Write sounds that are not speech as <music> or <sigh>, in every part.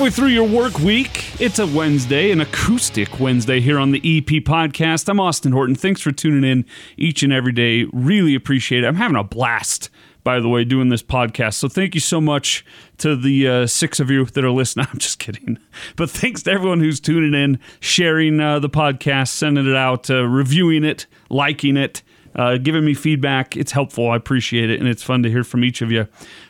halfway through your work week. It's a Wednesday, an acoustic Wednesday here on the EP podcast. I'm Austin Horton. Thanks for tuning in each and every day. Really appreciate it. I'm having a blast, by the way, doing this podcast. So thank you so much to the uh, six of you that are listening. <laughs> I'm just kidding. But thanks to everyone who's tuning in, sharing uh, the podcast, sending it out, uh, reviewing it, liking it uh, giving me feedback. It's helpful. I appreciate it, and it's fun to hear from each of you.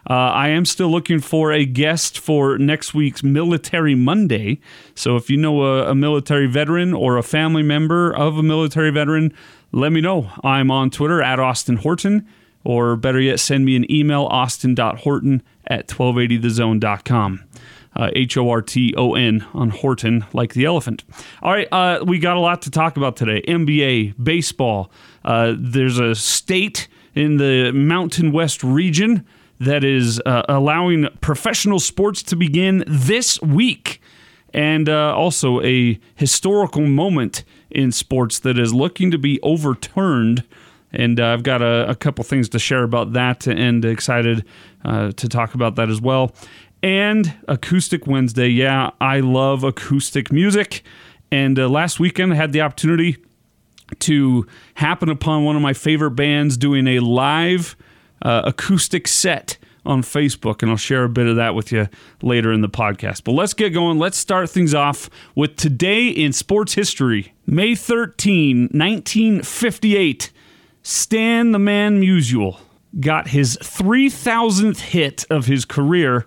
Uh, I am still looking for a guest for next week's Military Monday. So if you know a, a military veteran or a family member of a military veteran, let me know. I'm on Twitter at Austin Horton, or better yet, send me an email, austin.horton at 1280thezone.com uh, H O R T O N on Horton, like the elephant. All right, uh, we got a lot to talk about today NBA, baseball. Uh, there's a state in the Mountain West region that is uh, allowing professional sports to begin this week. And uh, also a historical moment in sports that is looking to be overturned. And uh, I've got a, a, couple things to share about that and excited uh, to talk about that as well and Acoustic Wednesday. Yeah, I love acoustic music. And last weekend, I had the opportunity to happen upon one of my favorite bands doing a live uh, acoustic set on Facebook, and I'll share a bit of that with you later in the podcast. But let's get going. Let's start things off with today in sports history. May 13, 1958, Stan the Man Musial got his 3,000th hit of his career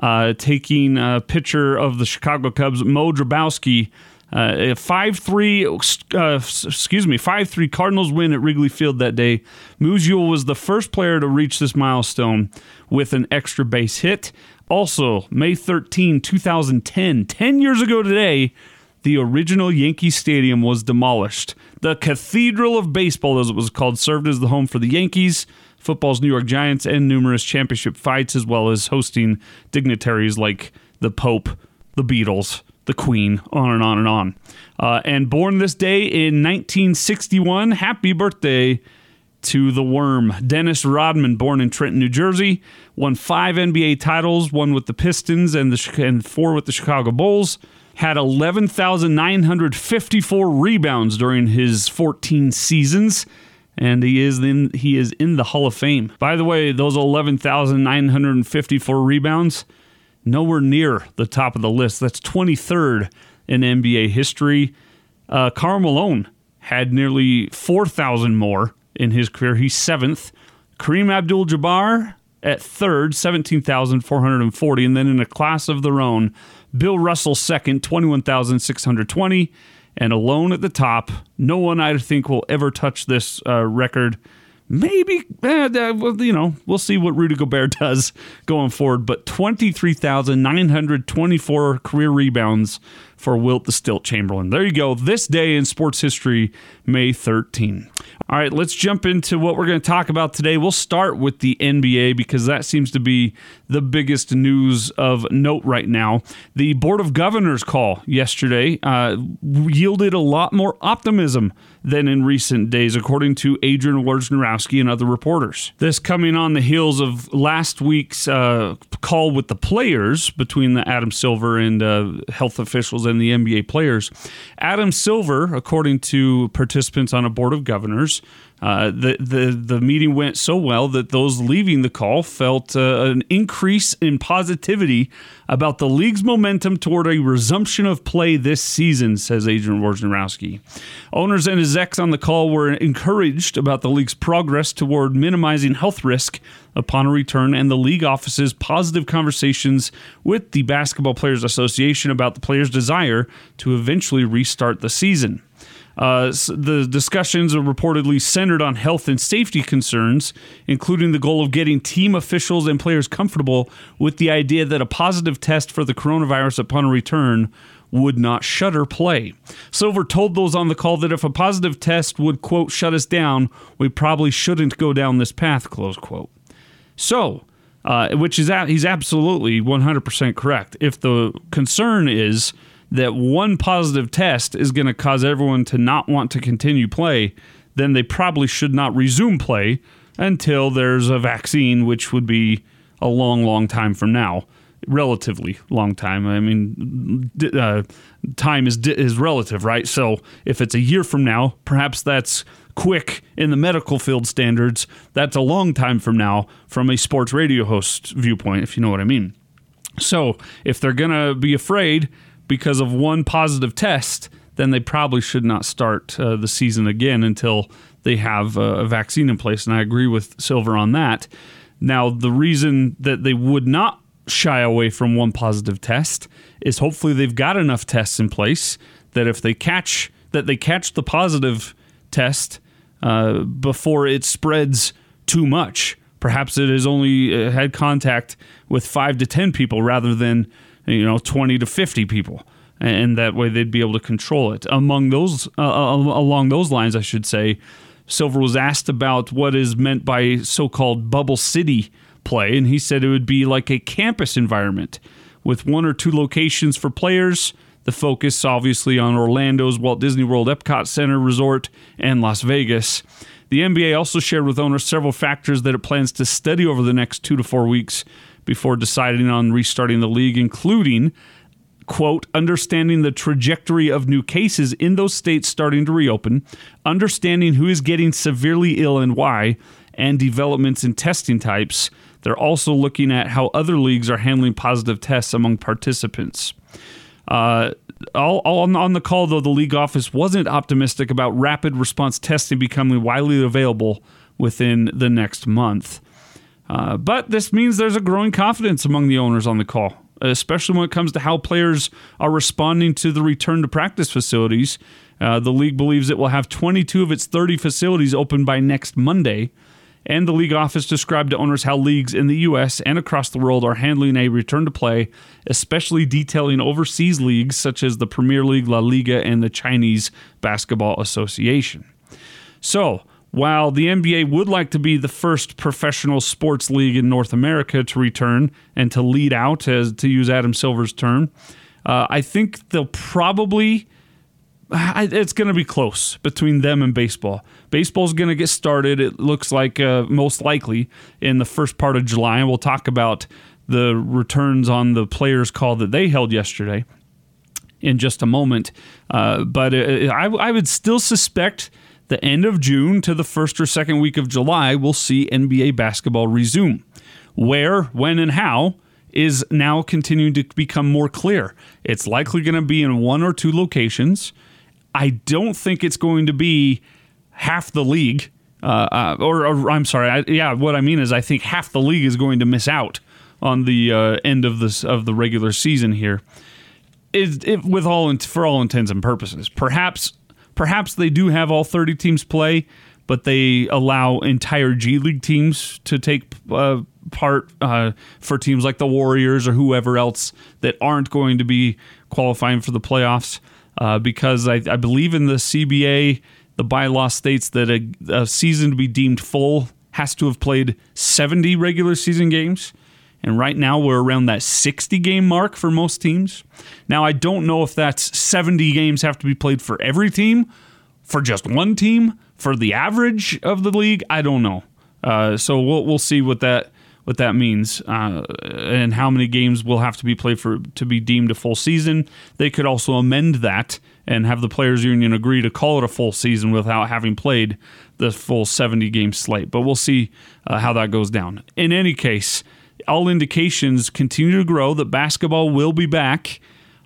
uh, taking a picture of the Chicago Cubs, Moe Drabowsky. Uh, five three, uh, excuse me, five three Cardinals win at Wrigley Field that day. Musial was the first player to reach this milestone with an extra base hit. Also, May 13, 2010, 10 years ago today, the original Yankee Stadium was demolished. The Cathedral of Baseball, as it was called, served as the home for the Yankees football's New York Giants, and numerous championship fights, as well as hosting dignitaries like the Pope, the Beatles, the Queen, on and on and on. Uh, and born this day in 1961, happy birthday to the worm. Dennis Rodman, born in Trenton, New Jersey, won five NBA titles, one with the Pistons and, the, and four with the Chicago Bulls. Had 11,954 rebounds during his 14 seasons and he is in he is in the Hall of Fame. By the way, those 11,954 rebounds nowhere near the top of the list. That's 23rd in NBA history. Uh, Malone had nearly 4,000 more in his career. He's seventh. Kareem Abdul-Jabbar at third, 17,440, and then in a class of their own, Bill Russell second, 21,620 and alone at the top. No one, I think, will ever touch this uh, record. Maybe, eh, you know, we'll see what Rudy Gobert <laughs> does going forward. But 23,924 career rebounds for Wilt the Stilt Chamberlain. There you go. This day in sports history, May 13. All right, let's jump into what we're going to talk about today. We'll start with the NBA because that seems to be the biggest news of note right now. The Board of Governors call yesterday uh, yielded a lot more optimism than in recent days, according to Adrian Wojnarowski and other reporters. This coming on the heels of last week's uh, call with the players between the Adam Silver and uh, health officials and the NBA players. Adam Silver, according to participants on a Board of Governors, uh, the, the the meeting went so well that those leaving the call felt uh, an increase in positivity about the league's momentum toward a resumption of play this season, says Adrian Wojnarowski. Owners and execs on the call were encouraged about the league's progress toward minimizing health risk upon a return and the league office's positive conversations with the Basketball Players Association about the players' desire to eventually restart the season. Uh, the discussions are reportedly centered on health and safety concerns, including the goal of getting team officials and players comfortable with the idea that a positive test for the coronavirus upon a return would not shutter play. Silver told those on the call that if a positive test would, quote, shut us down, we probably shouldn't go down this path, close quote. So, uh, which is, a- he's absolutely 100% correct. If the concern is that one positive test is going to cause everyone to not want to continue play, then they probably should not resume play until there's a vaccine, which would be a long, long time from now. relatively long time. I mean, uh, time is is relative, right? So if it's a year from now, perhaps that's quick in the medical field standards. That's a long time from now from a sports radio host viewpoint, if you know what I mean. So if they're gonna be afraid because of one positive test, then they probably should not start uh, the season again until they have a vaccine in place. And I agree with Silver on that. Now, the reason that they would not shy away from one positive test is hopefully they've got enough tests in place that if they catch that they catch the positive test uh, before it spreads too much. Perhaps it has only uh, had contact with five to ten people rather than you know twenty to fifty people, and that way they'd be able to control it. Among those, uh along those lines, I should say, Silver was asked about what is meant by so called bubble city play, and he said it would be like a campus environment with one or two locations for players. The focus, obviously, on Orlando's Walt Disney World Epcot Center Resort and Las Vegas. The NBA also shared with owners several factors that it plans to study over the next two to four weeks before deciding on restarting the league, including quote, understanding the trajectory of new cases in those states starting to reopen, understanding who is getting severely ill and why, and developments in testing types. They're also looking at how other leagues are handling positive tests among participants. Uh, all, all on the call, though, the league office wasn't optimistic about rapid response testing becoming widely available within the next month. Uh, but this means there's a growing confidence among the owners on the call especially when it comes to how players are responding to the return to practice facilities. Uh, the league believes it will have 22 of its 30 facilities open by next Monday. And the league office described to owners how leagues in the U.S. and across the world are handling a return to play, especially detailing overseas leagues such as the Premier League, La Liga, and the Chinese Basketball Association. So, while the NBA would like to be the first professional sports league in North America to return and to lead out, as to use Adam Silver's term, uh, I think they'll probably. It's going to be close between them and baseball. Baseball's going to get started. It looks like uh, most likely in the first part of July, and we'll talk about the returns on the players' call that they held yesterday in just a moment. Uh, but uh, I, I would still suspect the end of June to the first or second week of July, we'll see NBA basketball resume. Where, when, and how is now continuing to become more clear. It's likely going to be in one or two locations. I don't think it's going to be half the league. Uh, uh, or, or, I'm sorry, I, yeah. What I mean is, I think half the league is going to miss out on the uh, end of this of the regular season here. It, it, with all for all intents and purposes, perhaps Perhaps they do have all 30 teams play, but they allow entire G League teams to take uh, part uh, for teams like the Warriors or whoever else that aren't going to be qualifying for the playoffs. Uh, because I, I, believe in the CBA, the bylaw states that a, a season to be deemed full has to have played 70 regular season games. And right now we're around that 60 game mark for most teams. Now, I don't know if that's 70 games have to be played for every team, for just one team, for the average of the league. I don't know. Uh, so we'll, we'll see what that what that means uh, and how many games will have to be played for to be deemed a full season. They could also amend that and have the players union agree to call it a full season without having played the full 70 game slate. But we'll see uh, how that goes down. In any case, all indications continue to grow that basketball will be back,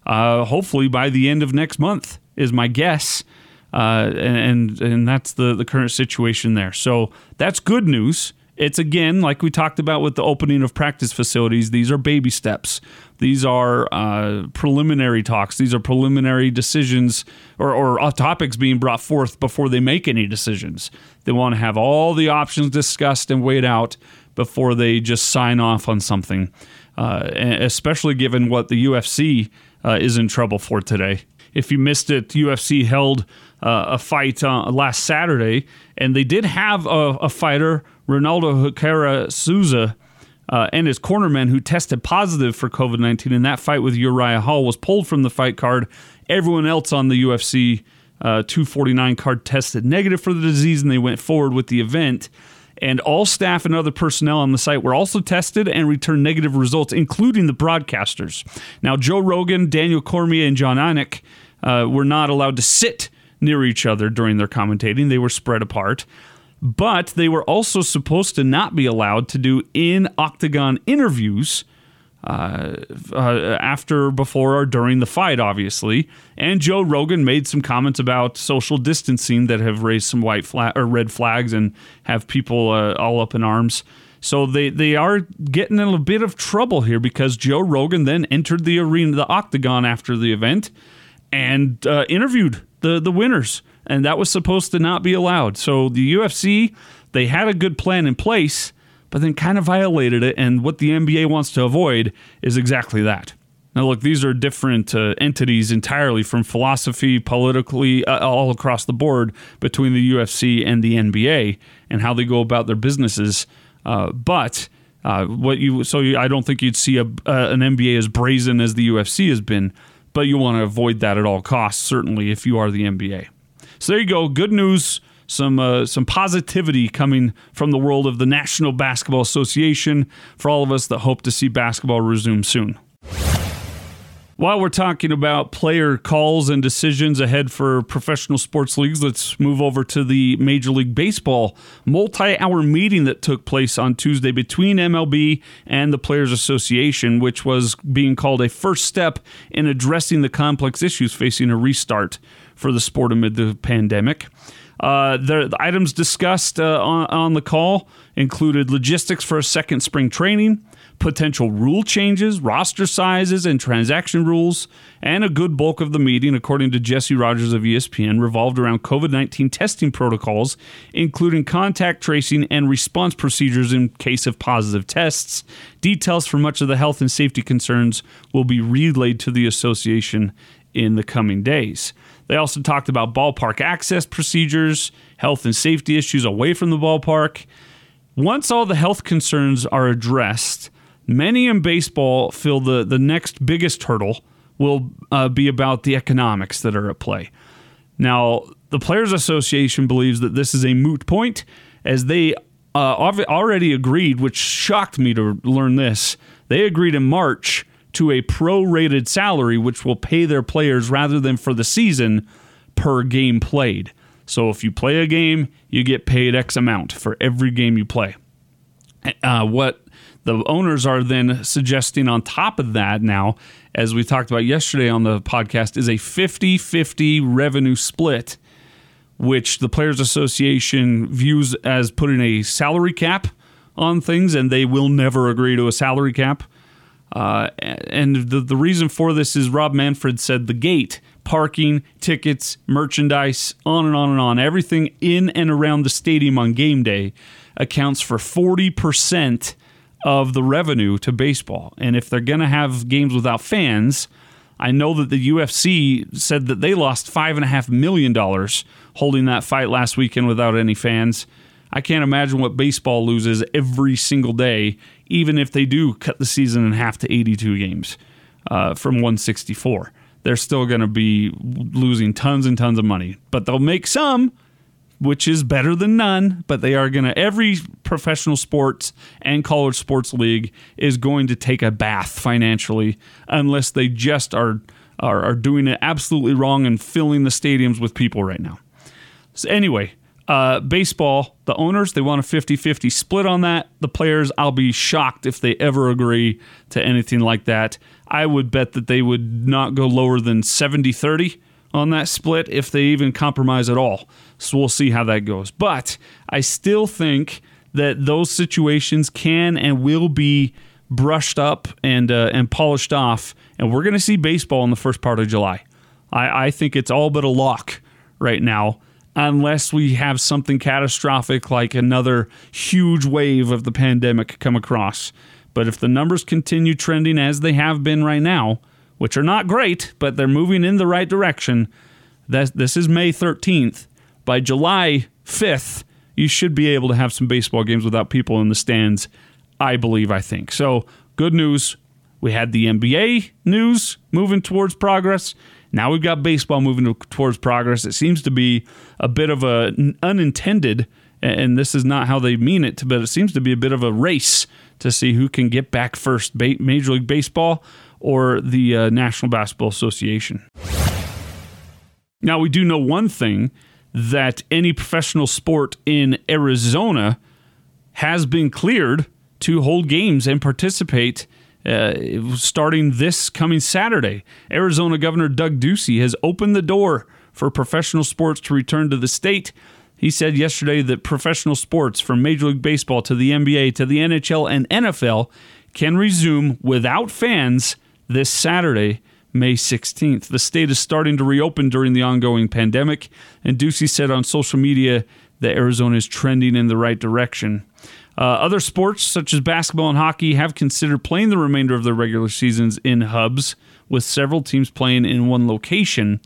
uh, hopefully by the end of next month, is my guess. Uh, and and that's the the current situation there. So that's good news. It's again like we talked about with the opening of practice facilities. These are baby steps. These are uh, preliminary talks. These are preliminary decisions or, or uh, topics being brought forth before they make any decisions. They want to have all the options discussed and weighed out before they just sign off on something, uh, especially given what the UFC uh, is in trouble for today. If you missed it, UFC held uh, a fight uh, last Saturday, and they did have a, a fighter, Ronaldo Jacaré Souza. Uh, and his cornerman who tested positive for COVID 19 in that fight with Uriah Hall was pulled from the fight card. Everyone else on the UFC uh, 249 card tested negative for the disease and they went forward with the event. And all staff and other personnel on the site were also tested and returned negative results, including the broadcasters. Now, Joe Rogan, Daniel Cormier, and Jon Anik uh, were not allowed to sit near each other during their commentating, they were spread apart. But they were also supposed to not be allowed to do in octagon interviews uh, uh, after, before, or during the fight, obviously. And Joe Rogan made some comments about social distancing that have raised some white flag or red flags and have people uh, all up in arms. So they, they are getting in a bit of trouble here because Joe Rogan then entered the arena, the octagon after the event, and uh, interviewed the the winners, and that was supposed to not be allowed. So the UFC they had a good plan in place but then kind of violated it. And what the NBA wants to avoid is exactly that. Now, look, these are different uh, entities entirely from philosophy, politically, uh, all across the board between the UFC and the NBA and how they go about their businesses. Uh, but uh, what you so you, I don't think you'd see a, uh, an NBA as brazen as the UFC has been, but you want to avoid that at all costs. Certainly, if you are the NBA. So there you go. Good news some uh, some positivity coming from the world of the National Basketball Association for all of us that hope to see basketball resume soon. While we're talking about player calls and decisions ahead for professional sports leagues, let's move over to the Major League Baseball multi hour meeting that took place on Tuesday between MLB and the Players Association, which was being called a first step in addressing the complex issues facing a restart for the sport amid the pandemic. Uh, the, the, items discussed uh, on, on the call included logistics for a second spring training, potential rule changes, roster sizes, and transaction rules. And a good bulk of the meeting, according to Jesse Rogers of ESPN, revolved around COVID 19 testing protocols, including contact tracing and response procedures in case of positive tests. Details for much of the health and safety concerns will be relayed to the association in the coming days. They also talked about ballpark access procedures, health and safety issues away from the ballpark. Once all the health concerns are addressed, many in baseball feel the, the next biggest hurdle will uh, be about the economics that are at play. Now, the Players Association believes that this is a moot point as they uh, already agreed, which shocked me to learn this. They agreed in March to a pro-rated salary, which will pay their players rather than for the season per game played. So if you play a game, you get paid X amount for every game you play. Uh, what the owners are then suggesting on top of that now, as we talked about yesterday on the podcast, is a 50 50 revenue split, which the Players Association views as putting a salary cap on things, and they will never agree to a salary cap. Uh, and the, the reason for this is Rob Manfred said the gate, parking, tickets, merchandise, on and on and on, everything in and around the stadium on game day accounts for 40% of the revenue to baseball. And if they're going to have games without fans, I know that the UFC said that they lost $5.5 million holding that fight last weekend without any fans. I can't imagine what baseball loses every single day, even if they do cut the season in half to 82 games uh, from 164. They're still going to be losing tons and tons of money, but they'll make some, which is better than none. But they are going to, every professional sports and college sports league is going to take a bath financially unless they just are, are, are doing it absolutely wrong and filling the stadiums with people right now. So, anyway, uh, baseball, the owners, they want a 50 50 split on that. The players, I'll be shocked if they ever agree to anything like that. I would bet that they would not go lower than 70 30 on that split if they even compromise at all. So we'll see how that goes. But I still think that those situations can and will be brushed up and uh, and polished off, and we're going to see baseball in the first part of July. I, I think it's all but a lock right now unless we have something catastrophic like another huge wave of the pandemic come across. But if the numbers continue trending as they have been right now, which are not great, but they're moving in the right direction, that this is May 13th. By July 5th, you should be able to have some baseball games without people in the stands, I believe, I think. So, good news. We had the NBA news moving towards progress. Now we've got baseball moving towards progress. It seems to be a bit of an unintended and this is not how they mean it, but it seems to be a bit of a race to see who can get back first Major League Baseball or the uh, National Basketball Association. Now, we do know one thing that any professional sport in Arizona has been cleared to hold games and participate uh, starting this coming Saturday. Arizona Governor Doug Ducey has opened the door for professional sports to return to the state. He said yesterday that professional sports from Major League Baseball to the NBA to the NHL and NFL can resume without fans this Saturday, May 16th. The state is starting to reopen during the ongoing pandemic, and Ducey said on social media that Arizona is trending in the right direction. Uh, other sports, such as basketball and hockey, have considered playing the remainder of their regular seasons in hubs, with several teams playing in one location.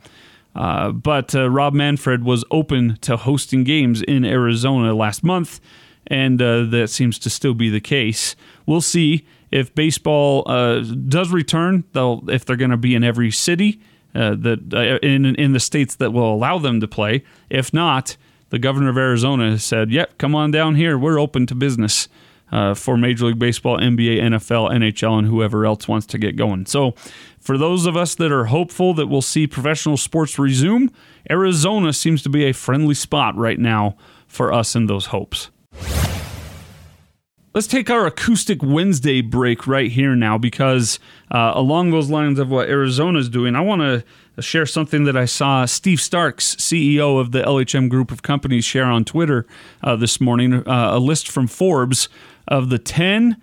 Uh, but uh, Rob Manfred was open to hosting games in Arizona last month, and uh, that seems to still be the case. We'll see if baseball uh, does return. They'll if they're going to be in every city uh, that in in the states that will allow them to play. If not, the governor of Arizona said, "Yep, come on down here. We're open to business." Uh, for Major League Baseball, NBA, NFL, NHL, and whoever else wants to get going. So, for those of us that are hopeful that we'll see professional sports resume, Arizona seems to be a friendly spot right now for us in those hopes. Let's take our acoustic Wednesday break right here now because, uh, along those lines of what Arizona is doing, I want to share something that I saw Steve Starks, CEO of the LHM Group of Companies, share on Twitter uh, this morning. Uh, a list from Forbes of the 10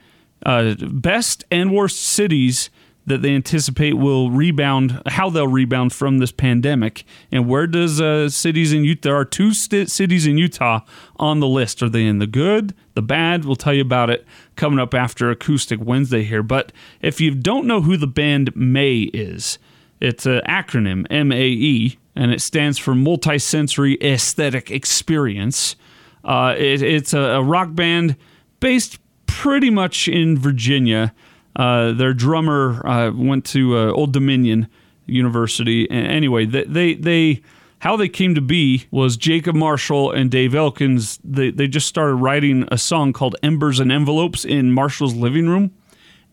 uh, best and worst cities that they anticipate will rebound, how they'll rebound from this pandemic, and where does uh, cities in Utah? There are two st- cities in Utah on the list. Are they in the good, the bad? We'll tell you about it coming up after Acoustic Wednesday here. But if you don't know who the band MAE is, it's an acronym M A E, and it stands for Multisensory Aesthetic Experience. Uh, it, it's a, a rock band based pretty much in Virginia. Uh, their drummer uh, went to uh, Old Dominion University. And anyway, they, they, they how they came to be was Jacob Marshall and Dave Elkins. They they just started writing a song called "Embers and Envelopes" in Marshall's living room,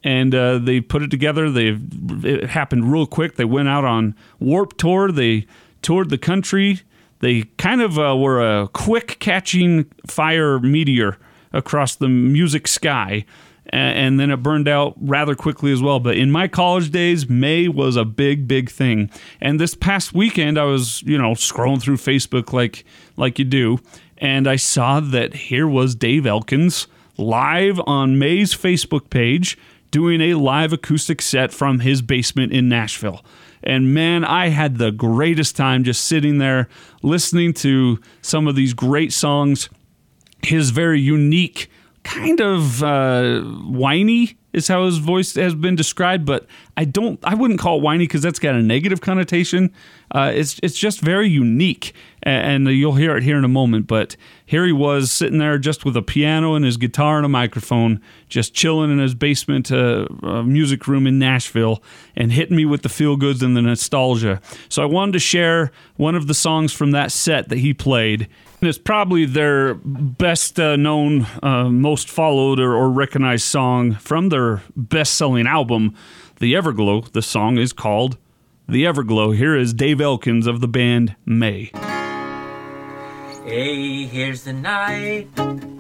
and uh, they put it together. They it happened real quick. They went out on Warped Tour. They toured the country. They kind of uh, were a quick catching fire meteor across the music sky and then it burned out rather quickly as well. But in my college days, MAE was a big, big thing. And this past weekend, I was, you know, scrolling through Facebook like like you do, and I saw that here was Dave Elkins live on MAE's Facebook page doing a live acoustic set from his basement in Nashville. And man, I had the greatest time just sitting there listening to some of these great songs. His very unique kind of uh, whiny is how his voice has been described, but I don't, I wouldn't call it whiny because that's got a negative connotation. Uh, it's it's just very unique, and, and, you'll hear it here in a moment. But here he was sitting there just with a piano and his guitar and a microphone, just chilling in his basement uh, uh, music room in Nashville, and hitting me with the feel goods and the nostalgia. So I wanted to share one of the songs from that set that he played it's probably their best uh, known, uh, most followed or, or, recognized song from their best selling album, The Everglow. The song is called The Everglow. Here is Dave Elkins of the band MAE. Hey, here's the night, and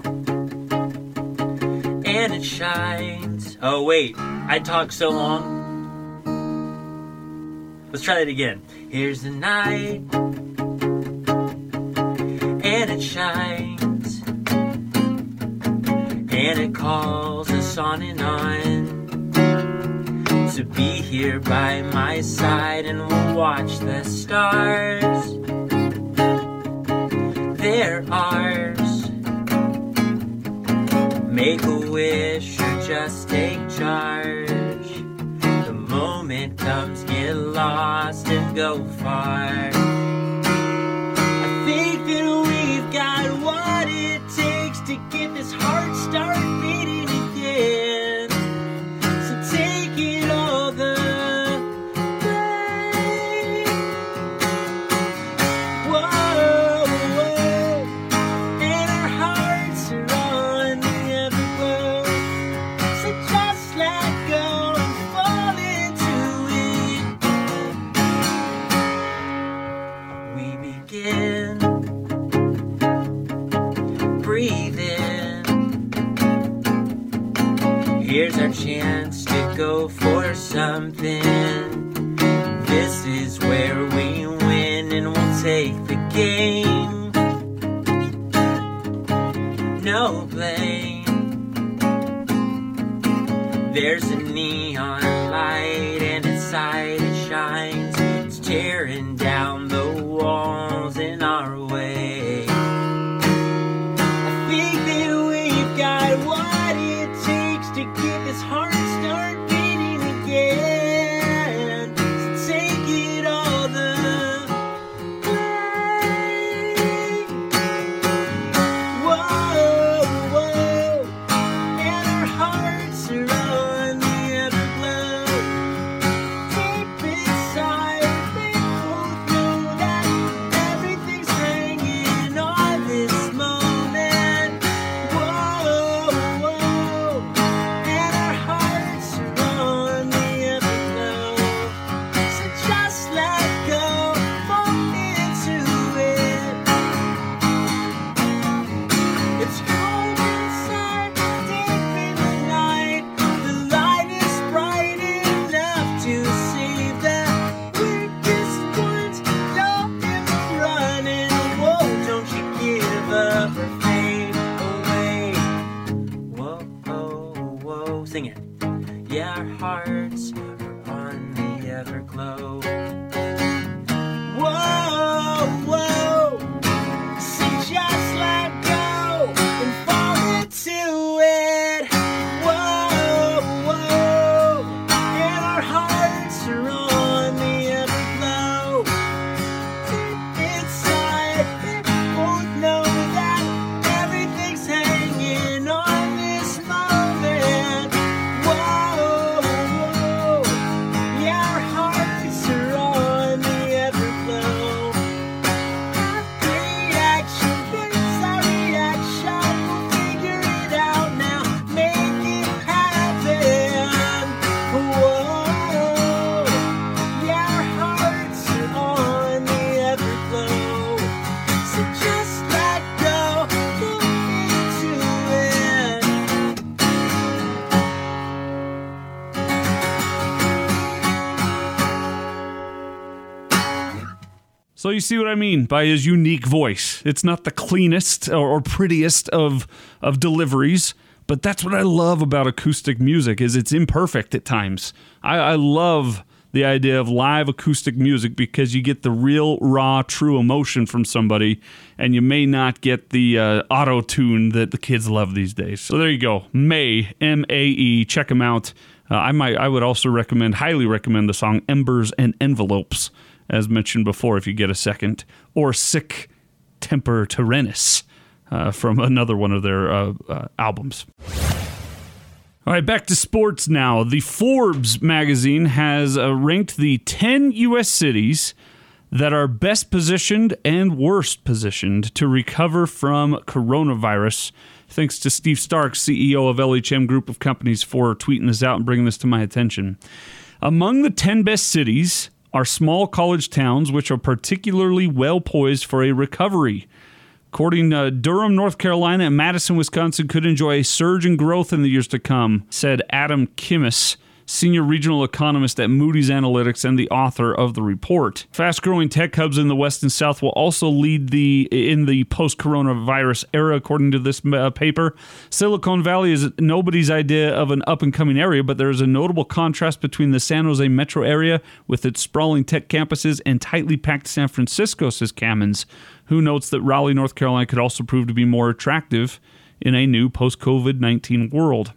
it shines. Oh, wait, I talked so long. Let's try that again. Here's the night and it shines. And it calls us on and on to be here by my side and we'll watch the stars. They're ours. Make a wish or just take charge. The moment comes get lost and go far in, go for something. This is where we win and we'll take the game. No blame. There's a neon light and inside it or fade away. Whoa, whoa, whoa, sing it. Yeah, our hearts So you see what I mean by his unique voice. It's not the cleanest or, or prettiest of of deliveries, but that's what I love about acoustic music is it's imperfect at times. I, I love the idea of live acoustic music because you get the real raw true emotion from somebody and you may not get the uh, auto tune that the kids love these days. So there you go. MAE m-a-e check them out. Uh, i might i would also recommend highly recommend the song embers and envelopes as mentioned before if you get a second or Sic Semper Tyrannis uh, from another one of their uh, uh, albums all right, back to sports now. The Forbes magazine has uh, ranked the 10 U.S. cities that are best positioned and worst positioned to recover from coronavirus. Thanks to Steve Stark, CEO of LHM Group of Companies, for tweeting this out and bringing this to my attention. Among the 10 best cities are small college towns which are particularly well poised for a recovery. According to Durham, North Carolina, and Madison, Wisconsin could enjoy a surge in growth in the years to come, said Adam Kamins, senior regional economist at Moody's Analytics and the author of the report. Fast-growing tech hubs in the West and South will also lead the in the post-coronavirus era, according to this uh, paper. Silicon Valley is nobody's idea of an up-and-coming area, but there is a notable contrast between the San Jose metro area with its sprawling tech campuses and tightly packed San Francisco, says Kamins, who notes that Raleigh, North Carolina could also prove to be more attractive in a new post COVID 19 world.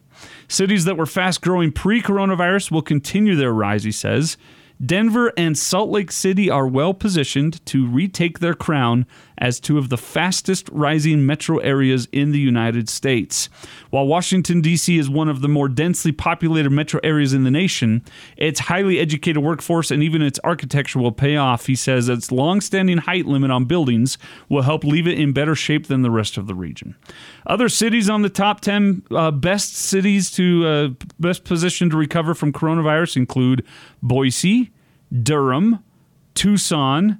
Cities that were fast growing pre coronavirus will continue their rise, he says. Denver and Salt Lake City are well positioned to retake their crown as two of the fastest rising metro areas in the United States. While Washington, D.C. is one of the more densely populated metro areas in the nation, its highly educated workforce and even its architecture will pay off. He says its long-standing height limit on buildings will help leave it in better shape than the rest of the region. Other cities on the top 10 uh, best cities to uh, best position to recover from coronavirus include Boise, Durham, Tucson,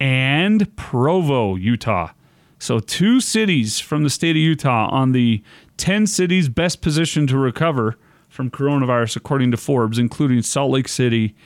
and Provo, Utah. So, two cities from the state of Utah on the 10 cities best positioned to recover from coronavirus, according to Forbes, including Salt Lake City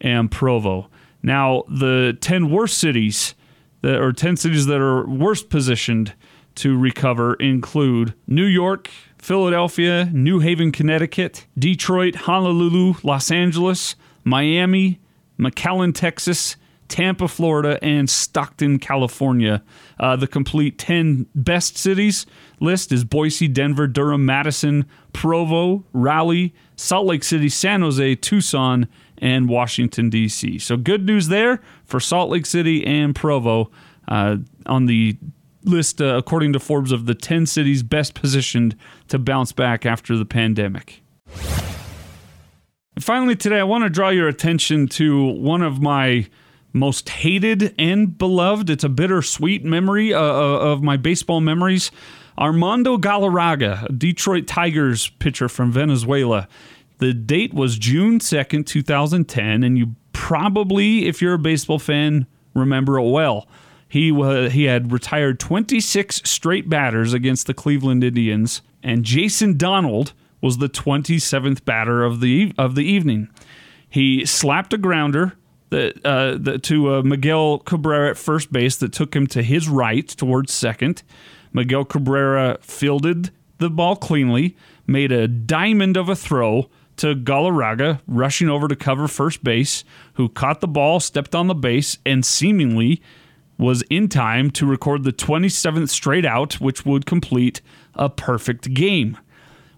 and Provo. Now, the 10 worst cities, that, or 10 cities that are worst positioned to recover include New York, Philadelphia, New Haven, Connecticut, Detroit, Honolulu, Los Angeles, Miami, McAllen, Texas, Tampa, Florida, and Stockton, California. Uh, the complete 10 best cities list is Boise, Denver, Durham, Madison, Provo, Raleigh, Salt Lake City, San Jose, Tucson, and Washington, D.C. So good news there for Salt Lake City and Provo uh, on the list, uh, according to Forbes, of the 10 cities best positioned to bounce back after the pandemic. And finally, today, I want to draw your attention to one of my most hated and beloved. It's a bittersweet memory uh, of my baseball memories. Armando Galarraga, Detroit Tigers pitcher from Venezuela. The date was June 2nd, 2010, and you probably, if you're a baseball fan, remember it well. He, uh, he had retired 26 straight batters against the Cleveland Indians, and Jason Donald was the 27th batter of the, of the evening. He slapped a grounder that, uh, that to uh, Miguel Cabrera at first base that took him to his right towards second. Miguel Cabrera fielded the ball cleanly, made a diamond of a throw to Galarraga, rushing over to cover first base, who caught the ball, stepped on the base, and seemingly was in time to record the 27th straight out, which would complete a perfect game.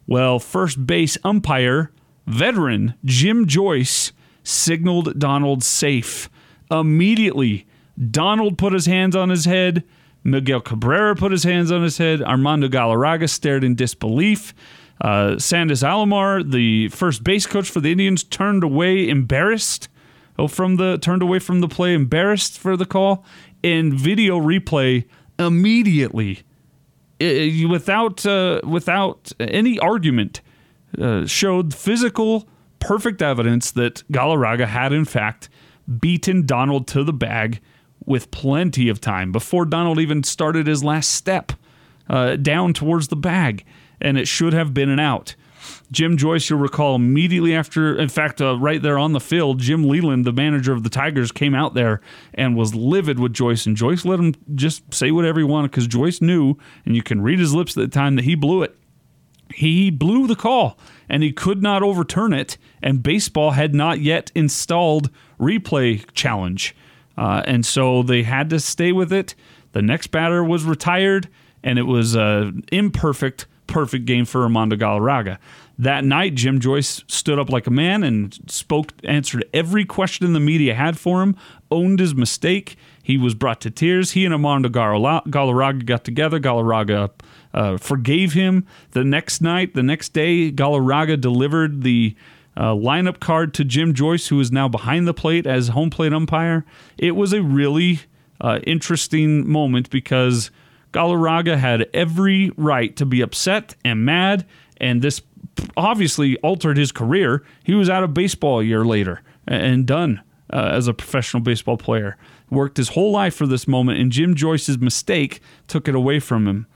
Well, first base umpire, veteran Jim Joyce, signaled Donald safe. Immediately, Donald put his hands on his head. Miguel Cabrera put his hands on his head. Armando Galarraga stared in disbelief. Uh, Sandy Alomar, the first base coach for the Indians, turned away embarrassed. Oh, from the turned away from the play, embarrassed for the call. And video replay immediately, uh, without uh, without any argument, uh, showed physical perfect evidence that Galarraga had in fact beaten Donald to the bag with plenty of time before Donald even started his last step uh, down towards the bag, and it should have been an out. Jim Joyce, you'll recall, immediately after, in fact, uh, right there on the field, Jim Leyland, the manager of the Tigers, came out there and was livid with Joyce. And Joyce let him just say whatever he wanted because Joyce knew, and you can read his lips at the time, that he blew it. He blew the call and he could not overturn it, and baseball had not yet installed replay challenge. Uh, and so they had to stay with it. The next batter was retired, and it was an imperfect, perfect game for Armando Galarraga. That night, Jim Joyce stood up like a man and spoke, answered every question the media had for him, owned his mistake. He was brought to tears. He and Armando Galarraga got together. Galarraga uh, forgave him. The next night, the next day, Galarraga delivered the uh, lineup card to Jim Joyce, who is now behind the plate as home plate umpire. It was a really uh, interesting moment because Galarraga had every right to be upset and mad, and this obviously altered his career. He was out of baseball a year later and done uh, as a professional baseball player. Worked his whole life for this moment, and Jim Joyce's mistake took it away from him.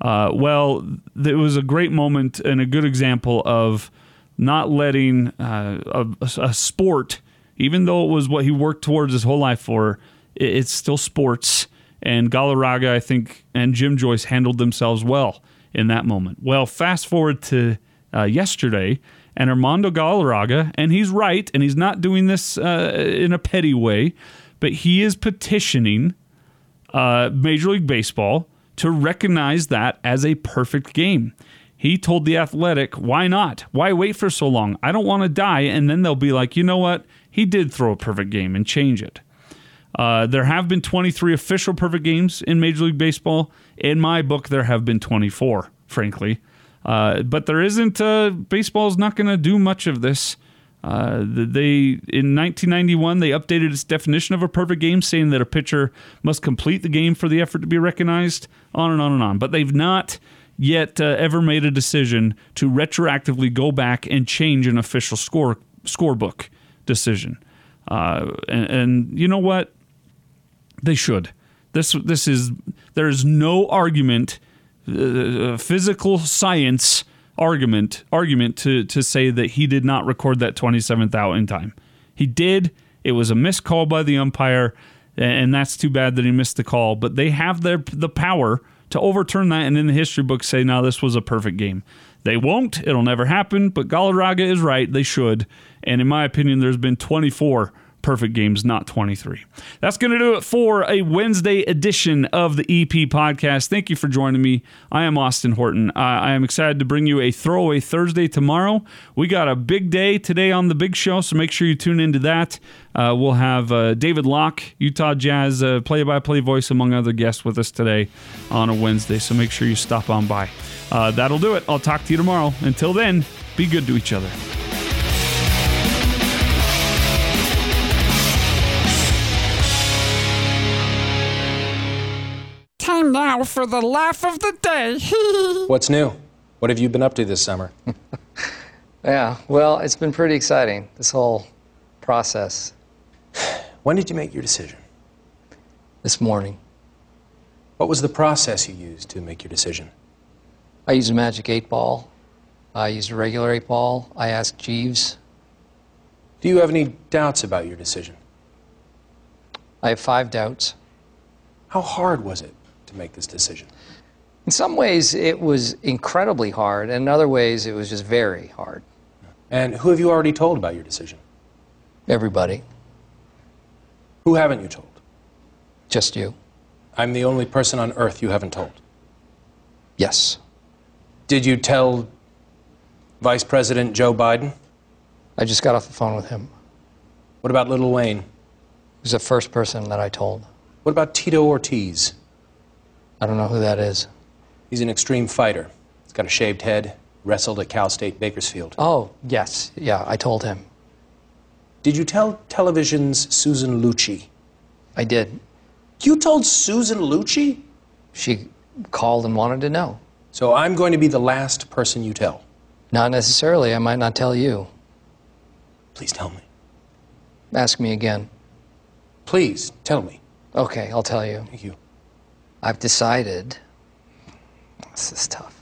Uh, well, it was a great moment and a good example of not letting uh, a, a, sport, even though it was what he worked towards his whole life for, it, it's still sports. And Galarraga, I think, and Jim Joyce handled themselves well in that moment. Well, fast forward to uh, yesterday, and Armando Galarraga, and he's right, and he's not doing this uh, in a petty way, but he is petitioning uh, Major League Baseball to recognize that as a perfect game. He told The Athletic, why not? Why wait for so long? I don't want to die. And then they'll be like, you know what? He did throw a perfect game and change it. Uh, there have been 23 official perfect games in Major League Baseball. In my book, there have been 24, frankly. Uh, but there isn't, uh, baseball is not going to do much of this. Uh, they in 1991 they updated its definition of a perfect game, saying that a pitcher must complete the game for the effort to be recognized. On and on and on. But they've not yet uh, ever made a decision to retroactively go back and change an official score scorebook decision. Uh, and, and, you know what? They should. This this is there is no argument, uh, physical science argument argument to to say that he did not record that 27th out in time. He did. It was a missed call by the umpire, and that's too bad that he missed the call. But they have their the power to overturn that, and in the history books say, "No, this was a perfect game." They won't. It'll never happen. But Galarraga is right. They should. And in my opinion, there's been 24 perfect games, not 23. That's going to do it for a Wednesday edition of the EP podcast. Thank you for joining me. I am Austin Horton. Uh, I am excited to bring you a throwaway Thursday tomorrow. We got a big day today on the big show, so make sure you tune into that. Uh, we'll have uh, David Locke, Utah Jazz play by play voice, among other guests, with us today on a Wednesday, so make sure you stop on by. Uh, that'll do it. I'll talk to you tomorrow. Until then, be good to each other. Time now for the laugh of the day. <laughs> What's new? What have you been up to this summer? <laughs> Yeah, well, it's been pretty exciting, this whole process When did you make your decision? this morning. What was the process you used to make your decision? I used a magic eight ball. I used a regular eight ball. I asked Jeeves. Do you have any doubts about your decision? I have five doubts. How hard was it to make this decision? In some ways, it was incredibly hard, and in other ways, it was just very hard. And who have you already told about your decision? Everybody, Who haven't you told? just you. I'm the only person on earth you haven't told. Yes. Did you tell Vice President Joe Biden? I just got off the phone with him. What about Lil Wayne? He was the first person that I told. What about Tito Ortiz? I don't know who that is. He's an extreme fighter. He's got a shaved head, wrestled at Cal State Bakersfield. Oh, yes. Yeah, I told him. Did you tell television's Susan Lucci? I did. You told Susan Lucci? She called and wanted to know. So I'm going to be the last person you tell. Not necessarily. I might not tell you. Please tell me. Ask me again. Please tell me. Okay, I'll tell you. Thank you. I've decided. This is tough.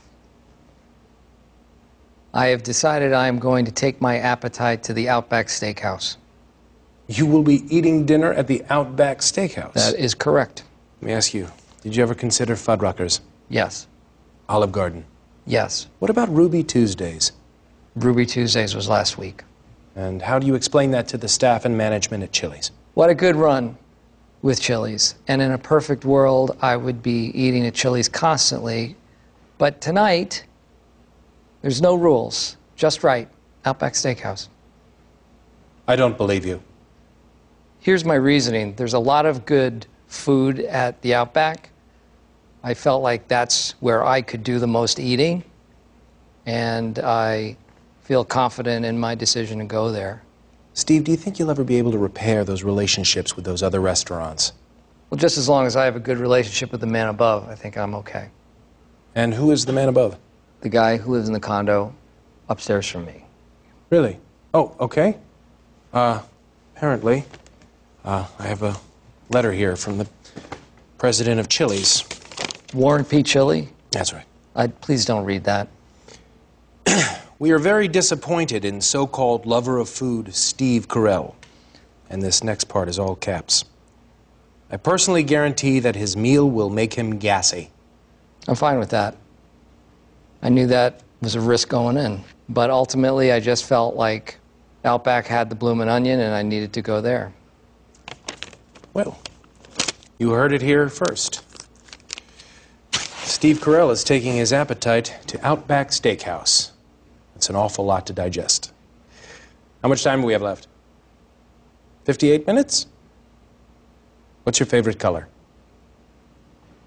I have decided I am going to take my appetite to the Outback Steakhouse. You will be eating dinner at the Outback Steakhouse. That is correct. Let me ask you, did you ever consider Fuddruckers, Yes. Olive Garden? Yes. What about Ruby Tuesdays? Ruby Tuesdays was last week. And how do you explain that to the staff and management at Chili's? What a good run with Chili's. And in a perfect world, I would be eating at Chili's constantly. But tonight, there's no rules. Just right. Outback Steakhouse. I don't believe you. Here's my reasoning there's a lot of good food at the Outback. I felt like that's where I could do the most eating. And I feel confident in my decision to go there. Steve, do you think you'll ever be able to repair those relationships with those other restaurants? Well, just as long as I have a good relationship with the man above, I think I'm okay. And who is the man above? The guy who lives in the condo upstairs from me. Really? Oh, okay. Uh, apparently, uh, I have a letter here from the president of Chili's. Warren P. Chili, That's right. I, please don't read that. We are very disappointed in so called lover of food Steve Carell. And this next part is all caps. I personally guarantee that his meal will make him gassy. I'm fine with that. I knew that was a risk going in. But ultimately, I just felt like Outback had the bloomin' onion and I needed to go there. Well, you heard it here first. Steve Carell is taking his appetite to Outback Steakhouse. It's an awful lot to digest. How much time do we have left? 58 minutes? What's your favorite color?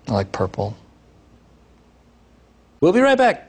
I like purple. We'll be right back.